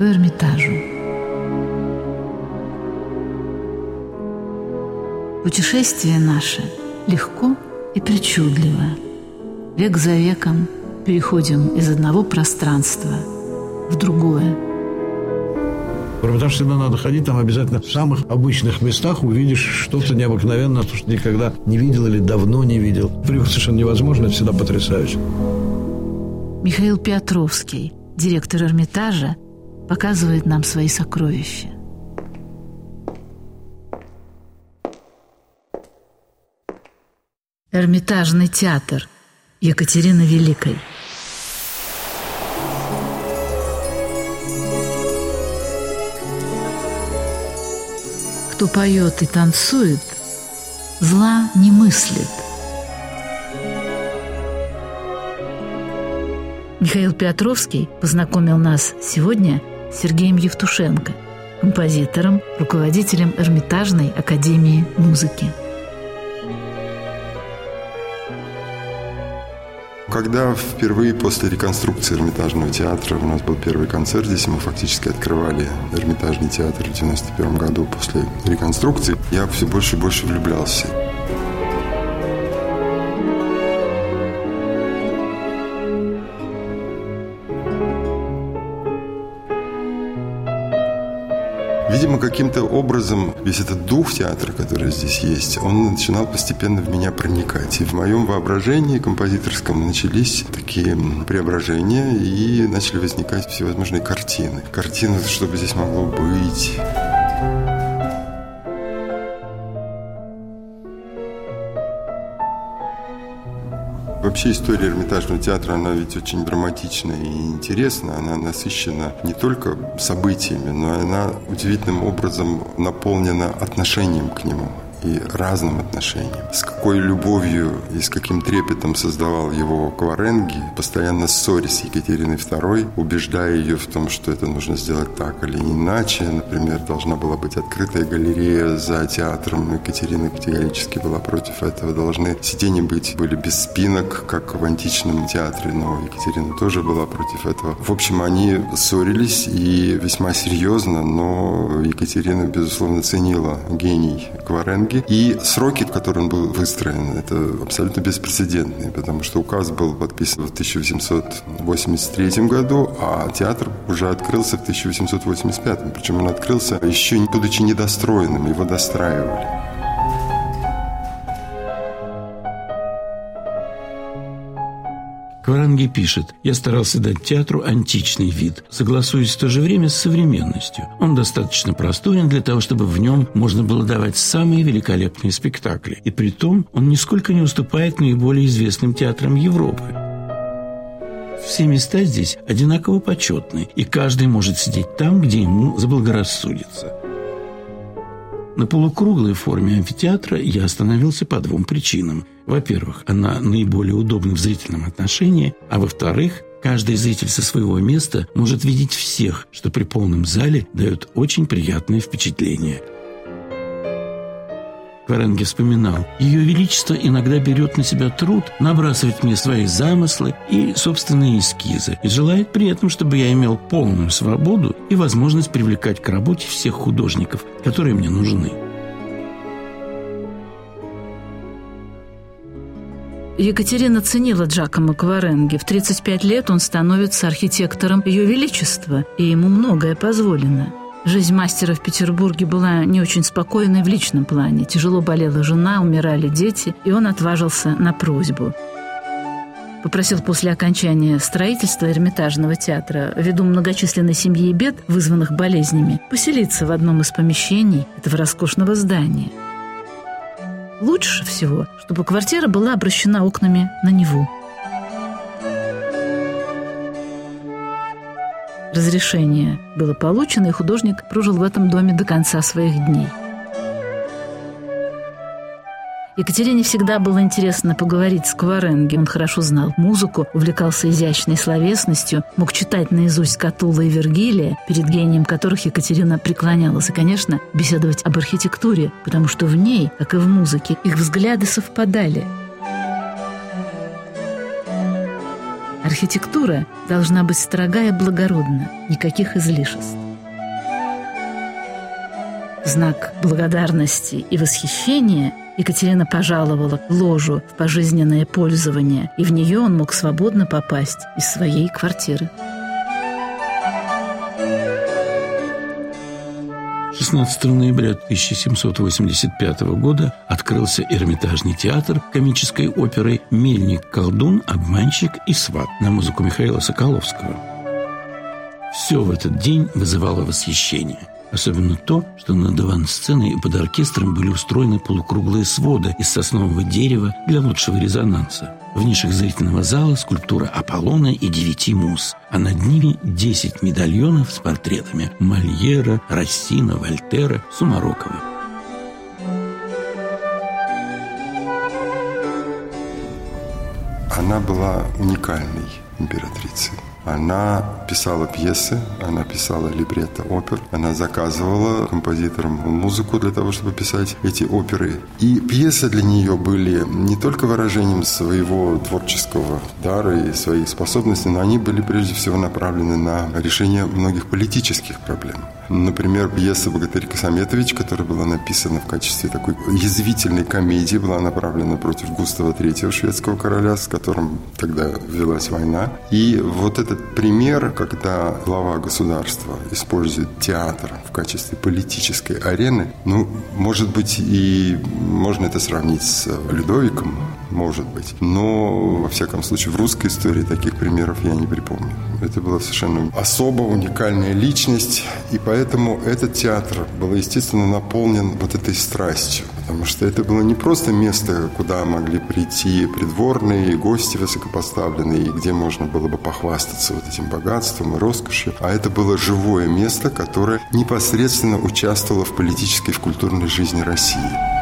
По Эрмитажу. Путешествие наше легко и причудливо. Век за веком переходим из одного пространства в другое. В Эрмитаж всегда надо ходить, там обязательно в самых обычных местах увидишь что-то необыкновенное, то, что никогда не видел или давно не видел. Привык совершенно невозможно, это всегда потрясающе. Михаил Петровский, директор Эрмитажа, показывает нам свои сокровища. Эрмитажный театр Екатерины Великой. Кто поет и танцует, зла не мыслит. Михаил Петровский познакомил нас сегодня Сергеем Евтушенко, композитором, руководителем Эрмитажной академии музыки. Когда впервые после реконструкции Эрмитажного театра у нас был первый концерт здесь, мы фактически открывали Эрмитажный театр в 91 году после реконструкции, я все больше и больше влюблялся. Видимо, каким-то образом весь этот дух театра, который здесь есть, он начинал постепенно в меня проникать. И в моем воображении композиторском начались такие преображения и начали возникать всевозможные картины. Картины, что бы здесь могло быть. Вообще история Эрмитажного театра, она ведь очень драматична и интересна. Она насыщена не только событиями, но она удивительным образом наполнена отношением к нему и разным отношениям. С какой любовью и с каким трепетом создавал его Кваренги, постоянно ссорясь с Екатериной II, убеждая ее в том, что это нужно сделать так или иначе. Например, должна была быть открытая галерея за театром. Екатерина категорически была против этого. Должны сиденья быть были без спинок, как в античном театре, но Екатерина тоже была против этого. В общем, они ссорились и весьма серьезно, но Екатерина, безусловно, ценила гений Кваренги деньги. И сроки, в которые он был выстроен, это абсолютно беспрецедентные, потому что указ был подписан в 1883 году, а театр уже открылся в 1885. Причем он открылся еще будучи недостроенным, его достраивали. Кваранги пишет, «Я старался дать театру античный вид, согласуясь в то же время с современностью. Он достаточно просторен для того, чтобы в нем можно было давать самые великолепные спектакли. И при том он нисколько не уступает наиболее известным театрам Европы. Все места здесь одинаково почетны, и каждый может сидеть там, где ему заблагорассудится. На полукруглой форме амфитеатра я остановился по двум причинам. Во-первых, она наиболее удобна в зрительном отношении, а во-вторых, каждый зритель со своего места может видеть всех, что при полном зале дает очень приятное впечатление. Кваренге вспоминал, «Ее Величество иногда берет на себя труд набрасывать мне свои замыслы и собственные эскизы и желает при этом, чтобы я имел полную свободу и возможность привлекать к работе всех художников, которые мне нужны». Екатерина ценила Джакомо Кваренги. В 35 лет он становится архитектором Ее Величества, и ему многое позволено. Жизнь мастера в Петербурге была не очень спокойной в личном плане. Тяжело болела жена, умирали дети, и он отважился на просьбу. Попросил после окончания строительства Эрмитажного театра, ввиду многочисленной семьи и бед, вызванных болезнями, поселиться в одном из помещений этого роскошного здания. Лучше всего, чтобы квартира была обращена окнами на Неву. Разрешение было получено, и художник прожил в этом доме до конца своих дней. Екатерине всегда было интересно поговорить с Кваренги. Он хорошо знал музыку, увлекался изящной словесностью, мог читать наизусть Катула и Вергилия, перед гением которых Екатерина преклонялась, и, конечно, беседовать об архитектуре, потому что в ней, как и в музыке, их взгляды совпадали – архитектура должна быть строга и благородна, никаких излишеств. В знак благодарности и восхищения Екатерина пожаловала ложу в пожизненное пользование, и в нее он мог свободно попасть из своей квартиры. 16 ноября 1785 года открылся Эрмитажный театр комической оперы «Мельник, колдун, обманщик и сват» на музыку Михаила Соколовского. Все в этот день вызывало восхищение. Особенно то, что над авансценой и под оркестром были устроены полукруглые своды из соснового дерева для лучшего резонанса. В нишах зрительного зала скульптура Аполлона и девяти мус, а над ними десять медальонов с портретами Мольера, Рассина, Вольтера, Сумарокова. Она была уникальной императрицей. Она писала пьесы, она писала либретто опер, она заказывала композиторам музыку для того, чтобы писать эти оперы. И пьесы для нее были не только выражением своего творческого дара и своих способностей, но они были прежде всего направлены на решение многих политических проблем. Например, пьеса «Богатырь Косометович», которая была написана в качестве такой язвительной комедии, была направлена против Густава III, шведского короля, с которым тогда велась война. И вот этот пример, когда глава государства использует театр в качестве политической арены, ну, может быть, и можно это сравнить с Людовиком, может быть. Но, во всяком случае, в русской истории таких примеров я не припомню. Это была совершенно особо уникальная личность, и поэтому этот театр был, естественно, наполнен вот этой страстью, потому что это было не просто место, куда могли прийти придворные, гости высокопоставленные, где можно было бы похвастаться вот этим богатством и роскошью, а это было живое место, которое непосредственно участвовало в политической и в культурной жизни России.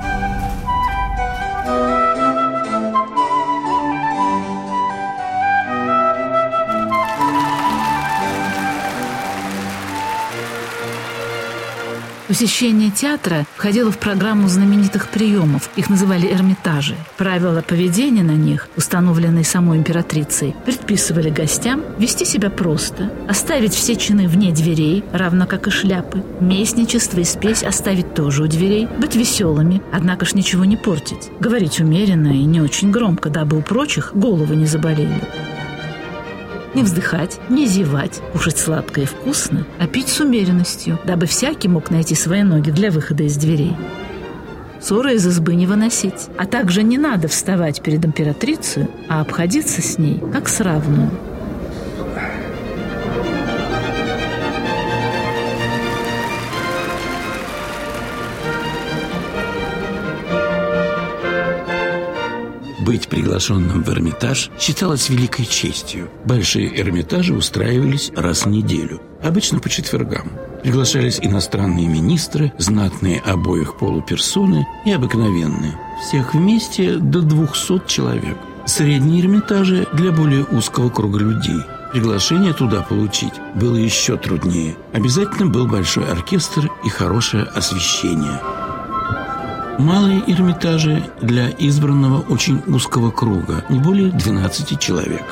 Посещение театра входило в программу знаменитых приемов. Их называли эрмитажи. Правила поведения на них, установленные самой императрицей, предписывали гостям вести себя просто, оставить все чины вне дверей, равно как и шляпы, местничество и спесь оставить тоже у дверей, быть веселыми, однако ж ничего не портить, говорить умеренно и не очень громко, дабы у прочих головы не заболели не вздыхать, не зевать, кушать сладко и вкусно, а пить с умеренностью, дабы всякий мог найти свои ноги для выхода из дверей. Ссоры из избы не выносить, а также не надо вставать перед императрицей, а обходиться с ней как с равную – Быть приглашенным в Эрмитаж считалось великой честью. Большие Эрмитажи устраивались раз в неделю, обычно по четвергам. Приглашались иностранные министры, знатные обоих полуперсоны и обыкновенные. Всех вместе до 200 человек. Средние Эрмитажи для более узкого круга людей – Приглашение туда получить было еще труднее. Обязательно был большой оркестр и хорошее освещение – Малые Эрмитажи для избранного очень узкого круга, не более 12 человек.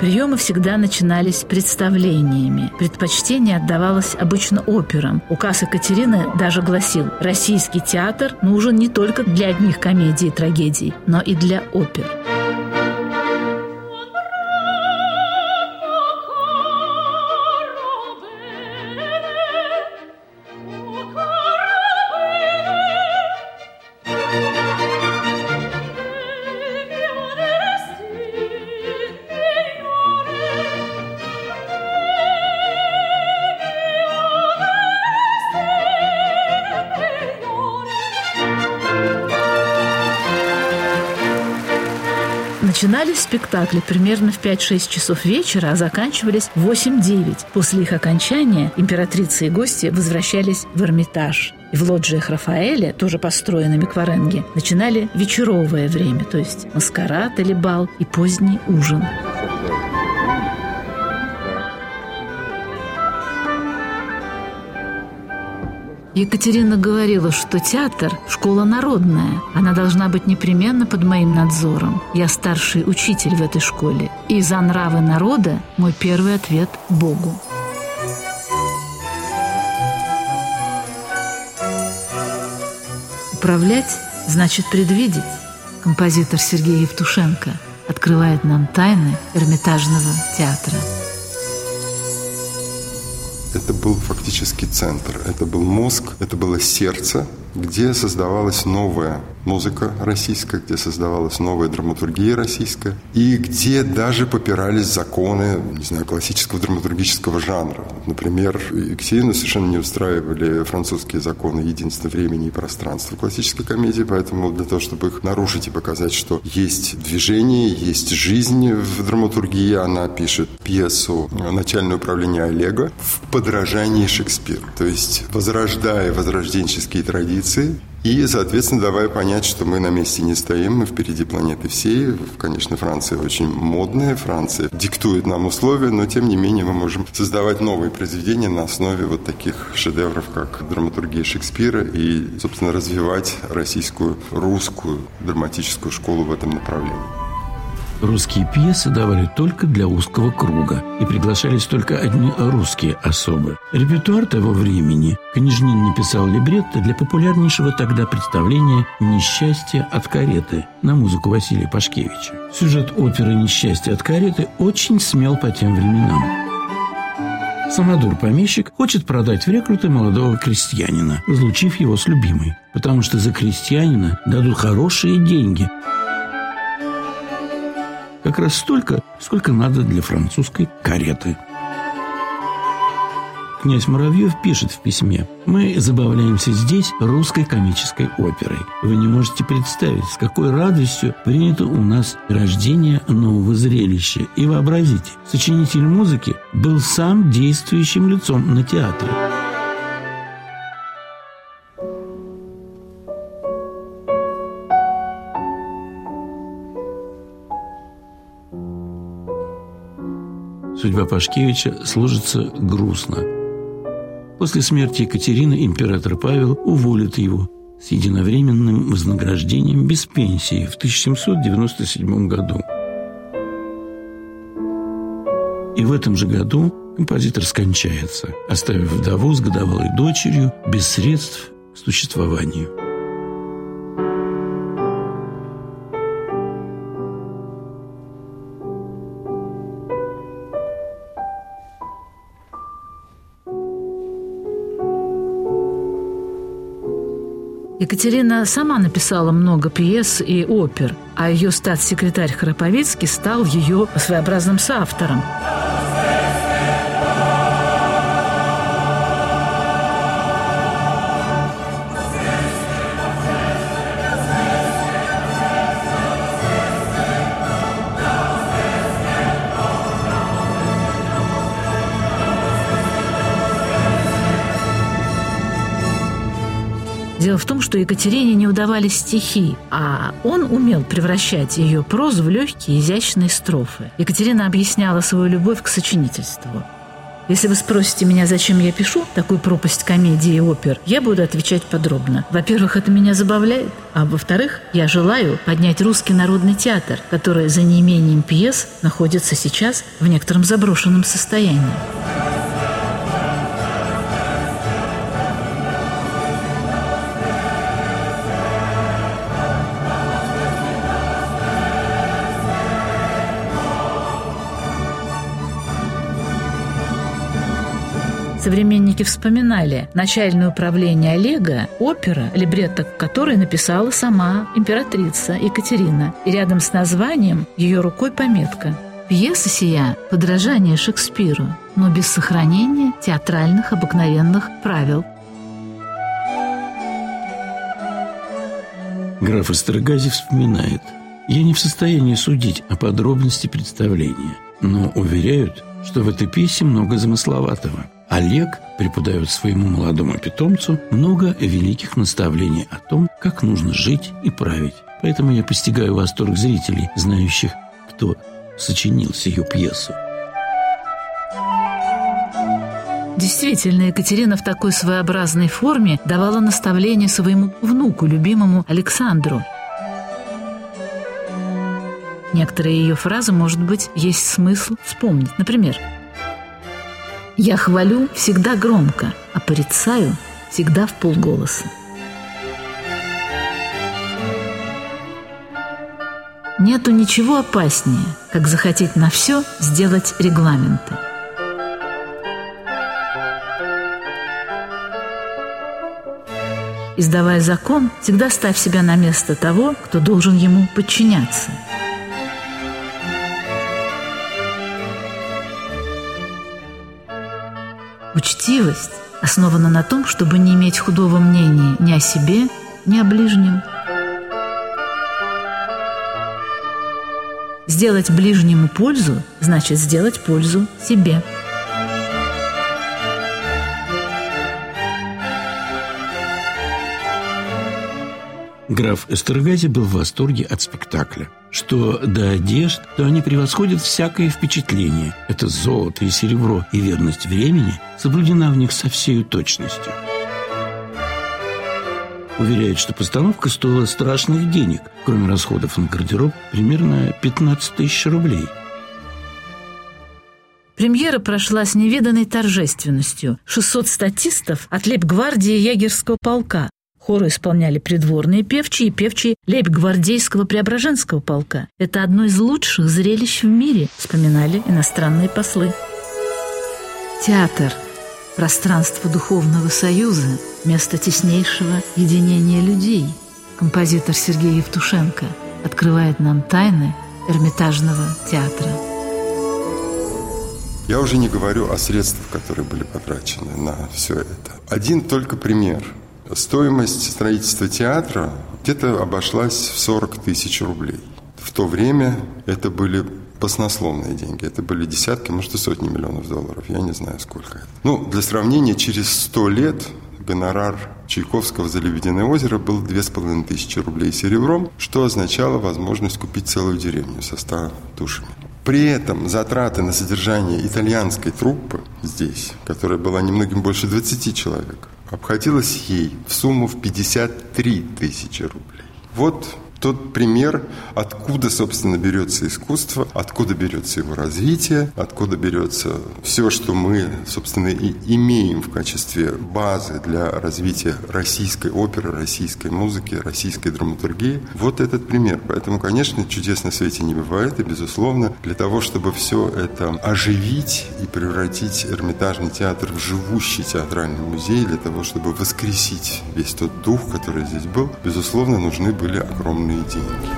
Приемы всегда начинались представлениями. Предпочтение отдавалось обычно операм. Указ Екатерины даже гласил, российский театр нужен не только для одних комедий и трагедий, но и для опер. Начинались спектакли примерно в 5-6 часов вечера, а заканчивались в 8-9. После их окончания императрица и гости возвращались в Эрмитаж. И в лоджиях Рафаэля, тоже построенными к Варенге, начинали вечеровое время, то есть маскарад или бал и поздний ужин. Екатерина говорила, что театр – школа народная. Она должна быть непременно под моим надзором. Я старший учитель в этой школе. И за нравы народа мой первый ответ – Богу. Управлять значит предвидеть. Композитор Сергей Евтушенко открывает нам тайны Эрмитажного театра. Это был фактически центр, это был мозг, это было сердце, где создавалась новая музыка российская, где создавалась новая драматургия российская, и где даже попирались законы, не знаю, классического драматургического жанра. Например, Екатерину совершенно не устраивали французские законы единства времени и пространства классической комедии, поэтому для того, чтобы их нарушить и показать, что есть движение, есть жизнь в драматургии, она пишет пьесу «Начальное управление Олега» в подражании Шекспиру. То есть, возрождая возрожденческие традиции, и, соответственно, давая понять, что мы на месте не стоим, мы впереди планеты всей. Конечно, Франция очень модная, Франция диктует нам условия, но, тем не менее, мы можем создавать новые произведения на основе вот таких шедевров, как драматургия Шекспира, и, собственно, развивать российскую, русскую драматическую школу в этом направлении. Русские пьесы давали только для узкого круга, и приглашались только одни русские особы. Репертуар того времени Княжнин написал либретто для популярнейшего тогда представления «Несчастье от кареты» на музыку Василия Пашкевича. Сюжет оперы «Несчастье от кареты» очень смел по тем временам. Самодур-помещик хочет продать в рекруты молодого крестьянина, разлучив его с любимой, потому что за крестьянина дадут хорошие деньги – как раз столько, сколько надо для французской кареты. Князь Муравьев пишет в письме «Мы забавляемся здесь русской комической оперой. Вы не можете представить, с какой радостью принято у нас рождение нового зрелища. И вообразите, сочинитель музыки был сам действующим лицом на театре». Судьба Пашкевича сложится грустно. После смерти Екатерины император Павел уволит его с единовременным вознаграждением без пенсии в 1797 году. И в этом же году композитор скончается, оставив вдову с годовалой дочерью без средств к существованию. Екатерина сама написала много пьес и опер, а ее статс-секретарь Храповицкий стал ее своеобразным соавтором. В том, что Екатерине не удавались стихи, а он умел превращать ее прозу в легкие, изящные строфы. Екатерина объясняла свою любовь к сочинительству. Если вы спросите меня, зачем я пишу такую пропасть комедии и опер, я буду отвечать подробно. Во-первых, это меня забавляет, а во-вторых, я желаю поднять русский народный театр, который за неимением пьес находится сейчас в некотором заброшенном состоянии. Современники вспоминали начальное управление Олега, опера, либретто которой написала сама императрица Екатерина. И рядом с названием ее рукой пометка Пьеса сия – подражание Шекспиру, но без сохранения театральных обыкновенных правил. Граф Острогазий вспоминает. «Я не в состоянии судить о подробности представления, но уверяют, что в этой пьесе много замысловатого. Олег преподает своему молодому питомцу много великих наставлений о том, как нужно жить и править. Поэтому я постигаю восторг зрителей, знающих, кто сочинил сию пьесу. Действительно, Екатерина в такой своеобразной форме давала наставление своему внуку, любимому Александру. Некоторые ее фразы, может быть, есть смысл вспомнить. Например, «Я хвалю всегда громко, а порицаю всегда в полголоса». Нету ничего опаснее, как захотеть на все сделать регламенты. Издавая закон, всегда ставь себя на место того, кто должен ему подчиняться. Учтивость основана на том, чтобы не иметь худого мнения ни о себе, ни о ближнем – Сделать ближнему пользу значит сделать пользу себе. Граф Эстергази был в восторге от спектакля. Что до одежд, то они превосходят всякое впечатление. Это золото и серебро и верность времени соблюдена в них со всей точностью. Уверяет, что постановка стоила страшных денег, кроме расходов на гардероб, примерно 15 тысяч рублей. Премьера прошла с невиданной торжественностью. 600 статистов от лейб-гвардии егерского полка. Хоры исполняли придворные певчие и певчие лейб-гвардейского Преображенского полка. Это одно из лучших зрелищ в мире, вспоминали иностранные послы. Театр – пространство духовного союза, место теснейшего единения людей. Композитор Сергей Евтушенко открывает нам тайны Эрмитажного театра. Я уже не говорю о средствах, которые были потрачены на все это. Один только пример. Стоимость строительства театра где-то обошлась в 40 тысяч рублей. В то время это были баснословные деньги. Это были десятки, может, и сотни миллионов долларов. Я не знаю, сколько. Ну, для сравнения, через сто лет гонорар Чайковского за «Лебединое озеро» был тысячи рублей серебром, что означало возможность купить целую деревню со 100 душами. При этом затраты на содержание итальянской труппы здесь, которая была немногим больше 20 человек, обходилась ей в сумму в 53 тысячи рублей. Вот тот пример, откуда, собственно, берется искусство, откуда берется его развитие, откуда берется все, что мы, собственно, и имеем в качестве базы для развития российской оперы, российской музыки, российской драматургии. Вот этот пример. Поэтому, конечно, чудес на свете не бывает, и, безусловно, для того, чтобы все это оживить и превратить Эрмитажный театр в живущий театральный музей, для того, чтобы воскресить весь тот дух, который здесь был, безусловно, нужны были огромные огромные деньги.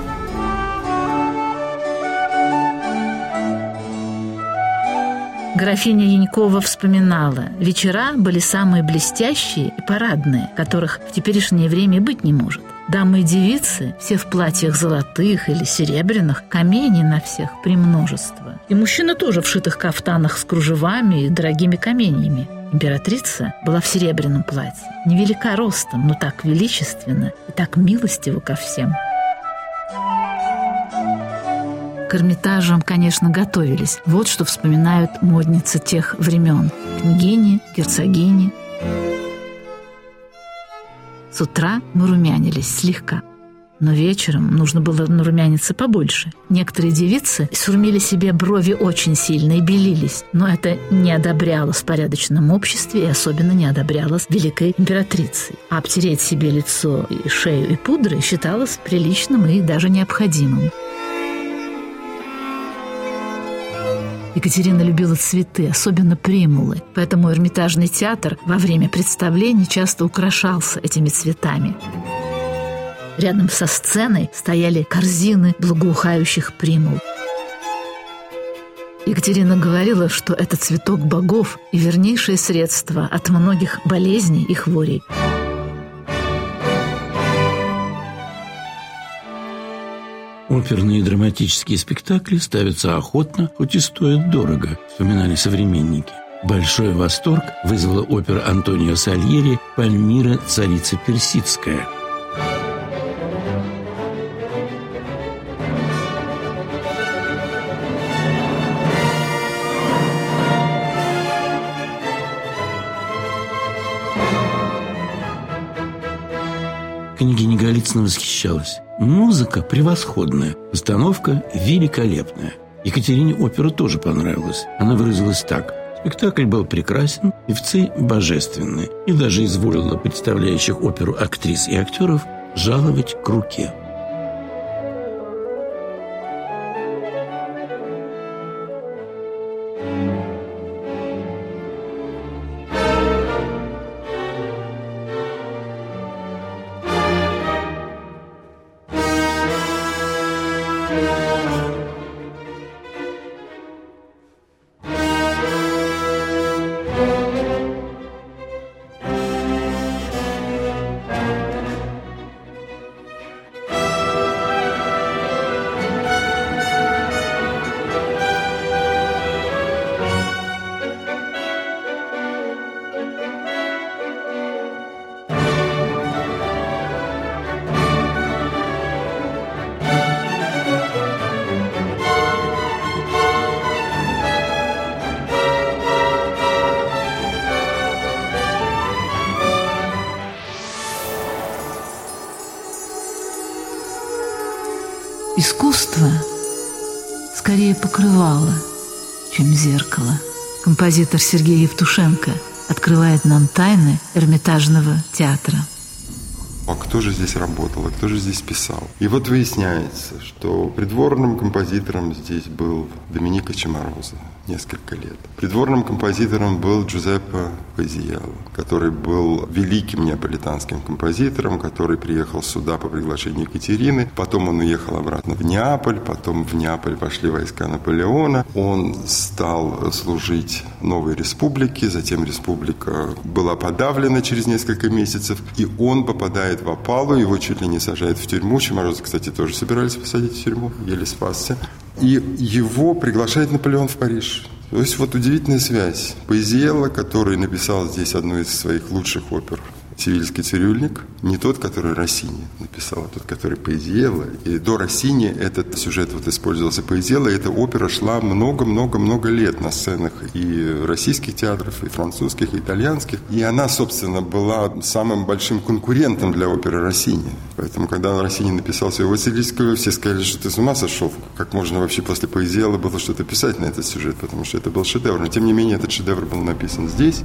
Графиня Янькова вспоминала, вечера были самые блестящие и парадные, которых в теперешнее время быть не может. Дамы и девицы, все в платьях золотых или серебряных, каменей на всех премножество. И мужчины тоже в шитых кафтанах с кружевами и дорогими каменьями. Императрица была в серебряном платье, невелика ростом, но так величественно и так милостиво ко всем – к Эрмитажам, конечно, готовились. Вот что вспоминают модницы тех времен. Княгини, герцогини. С утра мы румянились слегка. Но вечером нужно было нарумяниться побольше. Некоторые девицы сурмили себе брови очень сильно и белились, но это не одобрялось в порядочном обществе и особенно не одобрялось великой императрицей. А обтереть себе лицо и шею и пудрой считалось приличным и даже необходимым. Екатерина любила цветы, особенно примулы, поэтому Эрмитажный театр во время представлений часто украшался этими цветами. Рядом со сценой стояли корзины благоухающих примул. Екатерина говорила, что это цветок богов и вернейшее средство от многих болезней и хворей – Оперные и драматические спектакли ставятся охотно, хоть и стоят дорого, вспоминали современники. Большой восторг вызвала опера Антонио Сальери «Пальмира. Царица персидская». Княгиня Голицына восхищалась. Музыка превосходная, постановка великолепная. Екатерине опера тоже понравилась. Она выразилась так. Спектакль был прекрасен, певцы божественны, и даже изволила представляющих оперу актрис и актеров жаловать к руке. Композитор Сергей Евтушенко открывает нам тайны Эрмитажного театра. А кто же здесь работал, а кто же здесь писал? И вот выясняется, что придворным композитором здесь был Доминика Чемороза несколько лет. Придворным композитором был Джузеппе Пазиелло, который был великим неаполитанским композитором, который приехал сюда по приглашению Екатерины. Потом он уехал обратно в Неаполь, потом в Неаполь пошли войска Наполеона. Он стал служить новой республике, затем республика была подавлена через несколько месяцев, и он попадает в опалу, его чуть ли не сажают в тюрьму. Чемороза, кстати, тоже собирались посадить в тюрьму, еле спасся. И его приглашает Наполеон в Париж. То есть вот удивительная связь. Поэзиелла, который написал здесь одну из своих лучших опер «Севильский цирюльник», не тот, который Россини написал, а тот, который Поэзиелла. И до Россини этот сюжет вот использовался Поэзиелла, и эта опера шла много-много-много лет на сценах и российских театров, и французских, и итальянских. И она, собственно, была самым большим конкурентом для оперы Россини. Поэтому, когда Россини написал своего Севильского, все сказали, что ты с ума сошел. Как можно вообще после Поэзиелла было что-то писать на этот сюжет, потому что это был шедевр. Но, тем не менее, этот шедевр был написан здесь.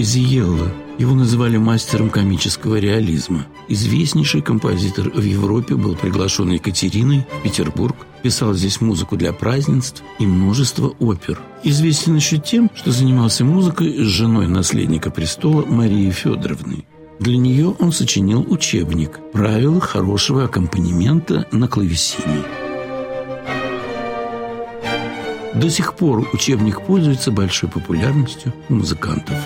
Поэзиелло. Его называли мастером комического реализма. Известнейший композитор в Европе был приглашен Екатериной в Петербург, писал здесь музыку для празднеств и множество опер. Известен еще тем, что занимался музыкой с женой наследника престола Марии Федоровны. Для нее он сочинил учебник «Правила хорошего аккомпанемента на клавесине». До сих пор учебник пользуется большой популярностью у музыкантов.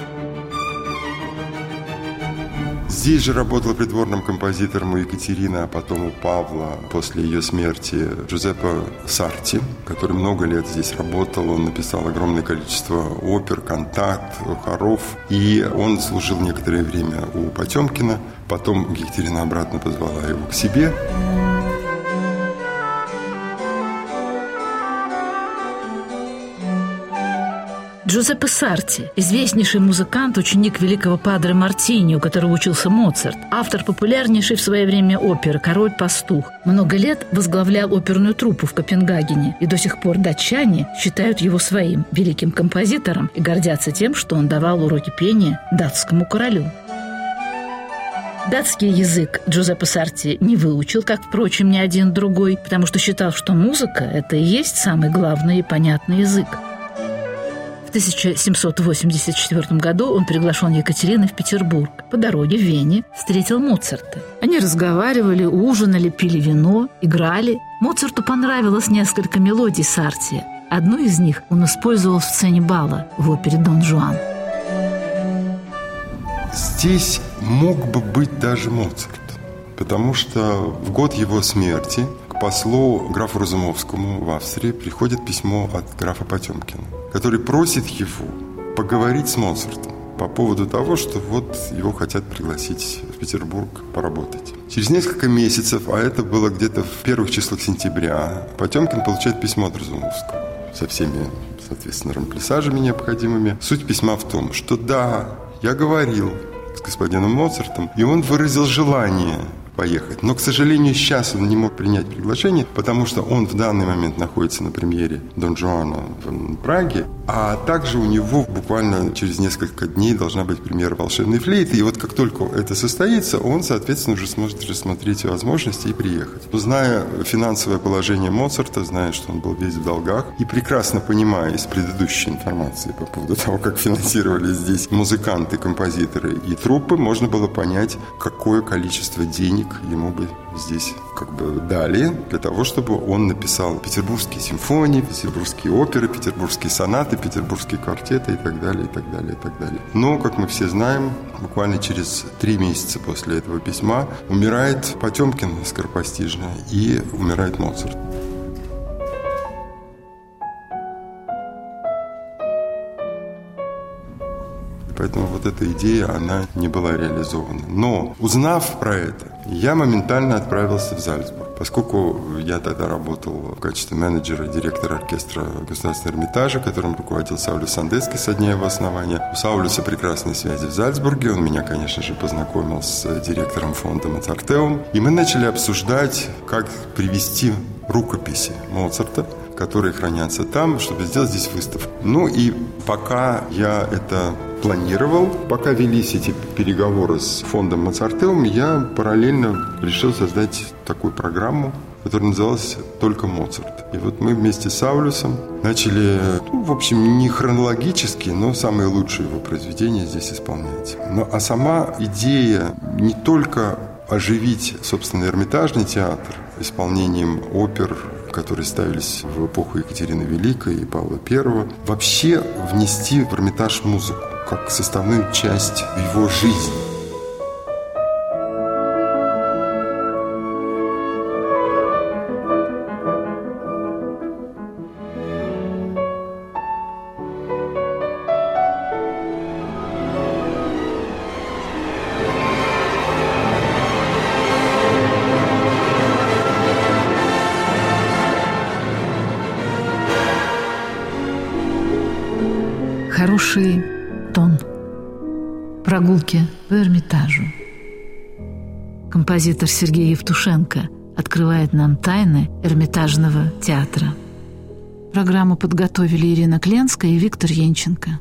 Здесь же работал придворным композитором у Екатерины, а потом у Павла после ее смерти Джузеппе Сарти, который много лет здесь работал. Он написал огромное количество опер, кантат, хоров. И он служил некоторое время у Потемкина. Потом Екатерина обратно позвала его к себе. Джузеппе Сарти, известнейший музыкант, ученик великого падре Мартини, у которого учился Моцарт, автор популярнейшей в свое время оперы «Король-пастух». Много лет возглавлял оперную труппу в Копенгагене, и до сих пор датчане считают его своим великим композитором и гордятся тем, что он давал уроки пения датскому королю. Датский язык Джузеппе Сарти не выучил, как, впрочем, ни один другой, потому что считал, что музыка – это и есть самый главный и понятный язык. 1784 году он приглашен Екатериной в Петербург. По дороге в Вене встретил Моцарта. Они разговаривали, ужинали, пили вино, играли. Моцарту понравилось несколько мелодий Сартия. Одну из них он использовал в сцене бала в опере «Дон Жуан». Здесь мог бы быть даже Моцарт, потому что в год его смерти к послу графу Разумовскому в Австрии приходит письмо от графа Потемкина, который просит его поговорить с Моцартом по поводу того, что вот его хотят пригласить в Петербург поработать. Через несколько месяцев, а это было где-то в первых числах сентября, Потемкин получает письмо от Разумовского со всеми, соответственно, рамплисажами необходимыми. Суть письма в том, что да, я говорил с господином Моцартом, и он выразил желание поехать. Но, к сожалению, сейчас он не мог принять приглашение, потому что он в данный момент находится на премьере Дон Жуана в Праге, а также у него буквально через несколько дней должна быть премьера «Волшебной флейты». И вот как только это состоится, он, соответственно, уже сможет рассмотреть возможности и приехать. Зная финансовое положение Моцарта, зная, что он был весь в долгах, и прекрасно понимая из предыдущей информации по поводу того, как финансировались здесь музыканты, композиторы и труппы, можно было понять, какое количество денег денег ему бы здесь как бы дали для того, чтобы он написал петербургские симфонии, петербургские оперы, петербургские сонаты, петербургские квартеты и так далее, и так далее, и так далее. Но, как мы все знаем, буквально через три месяца после этого письма умирает Потемкин скоропостижно и умирает Моцарт. Поэтому вот эта идея, она не была реализована. Но, узнав про это, я моментально отправился в Зальцбург. Поскольку я тогда работал в качестве менеджера директора оркестра Государственного Эрмитажа, которым руководил Саулюс Сандеский со дня его основания. У Саулюса прекрасные связи в Зальцбурге. Он меня, конечно же, познакомил с директором фонда Моцартеум. И мы начали обсуждать, как привести рукописи Моцарта которые хранятся там, чтобы сделать здесь выставку. Ну и пока я это планировал. Пока велись эти переговоры с фондом Моцартеум, я параллельно решил создать такую программу, которая называлась «Только Моцарт». И вот мы вместе с Аулюсом начали, ну, в общем, не хронологически, но самые лучшие его произведения здесь исполнять. Но, а сама идея не только оживить, собственно, Эрмитажный театр исполнением опер, которые ставились в эпоху Екатерины Великой и Павла I, вообще внести в Эрмитаж музыку как составную часть его жизни. Композитор Сергей Евтушенко открывает нам тайны Эрмитажного театра. Программу подготовили Ирина Кленская и Виктор Янченко.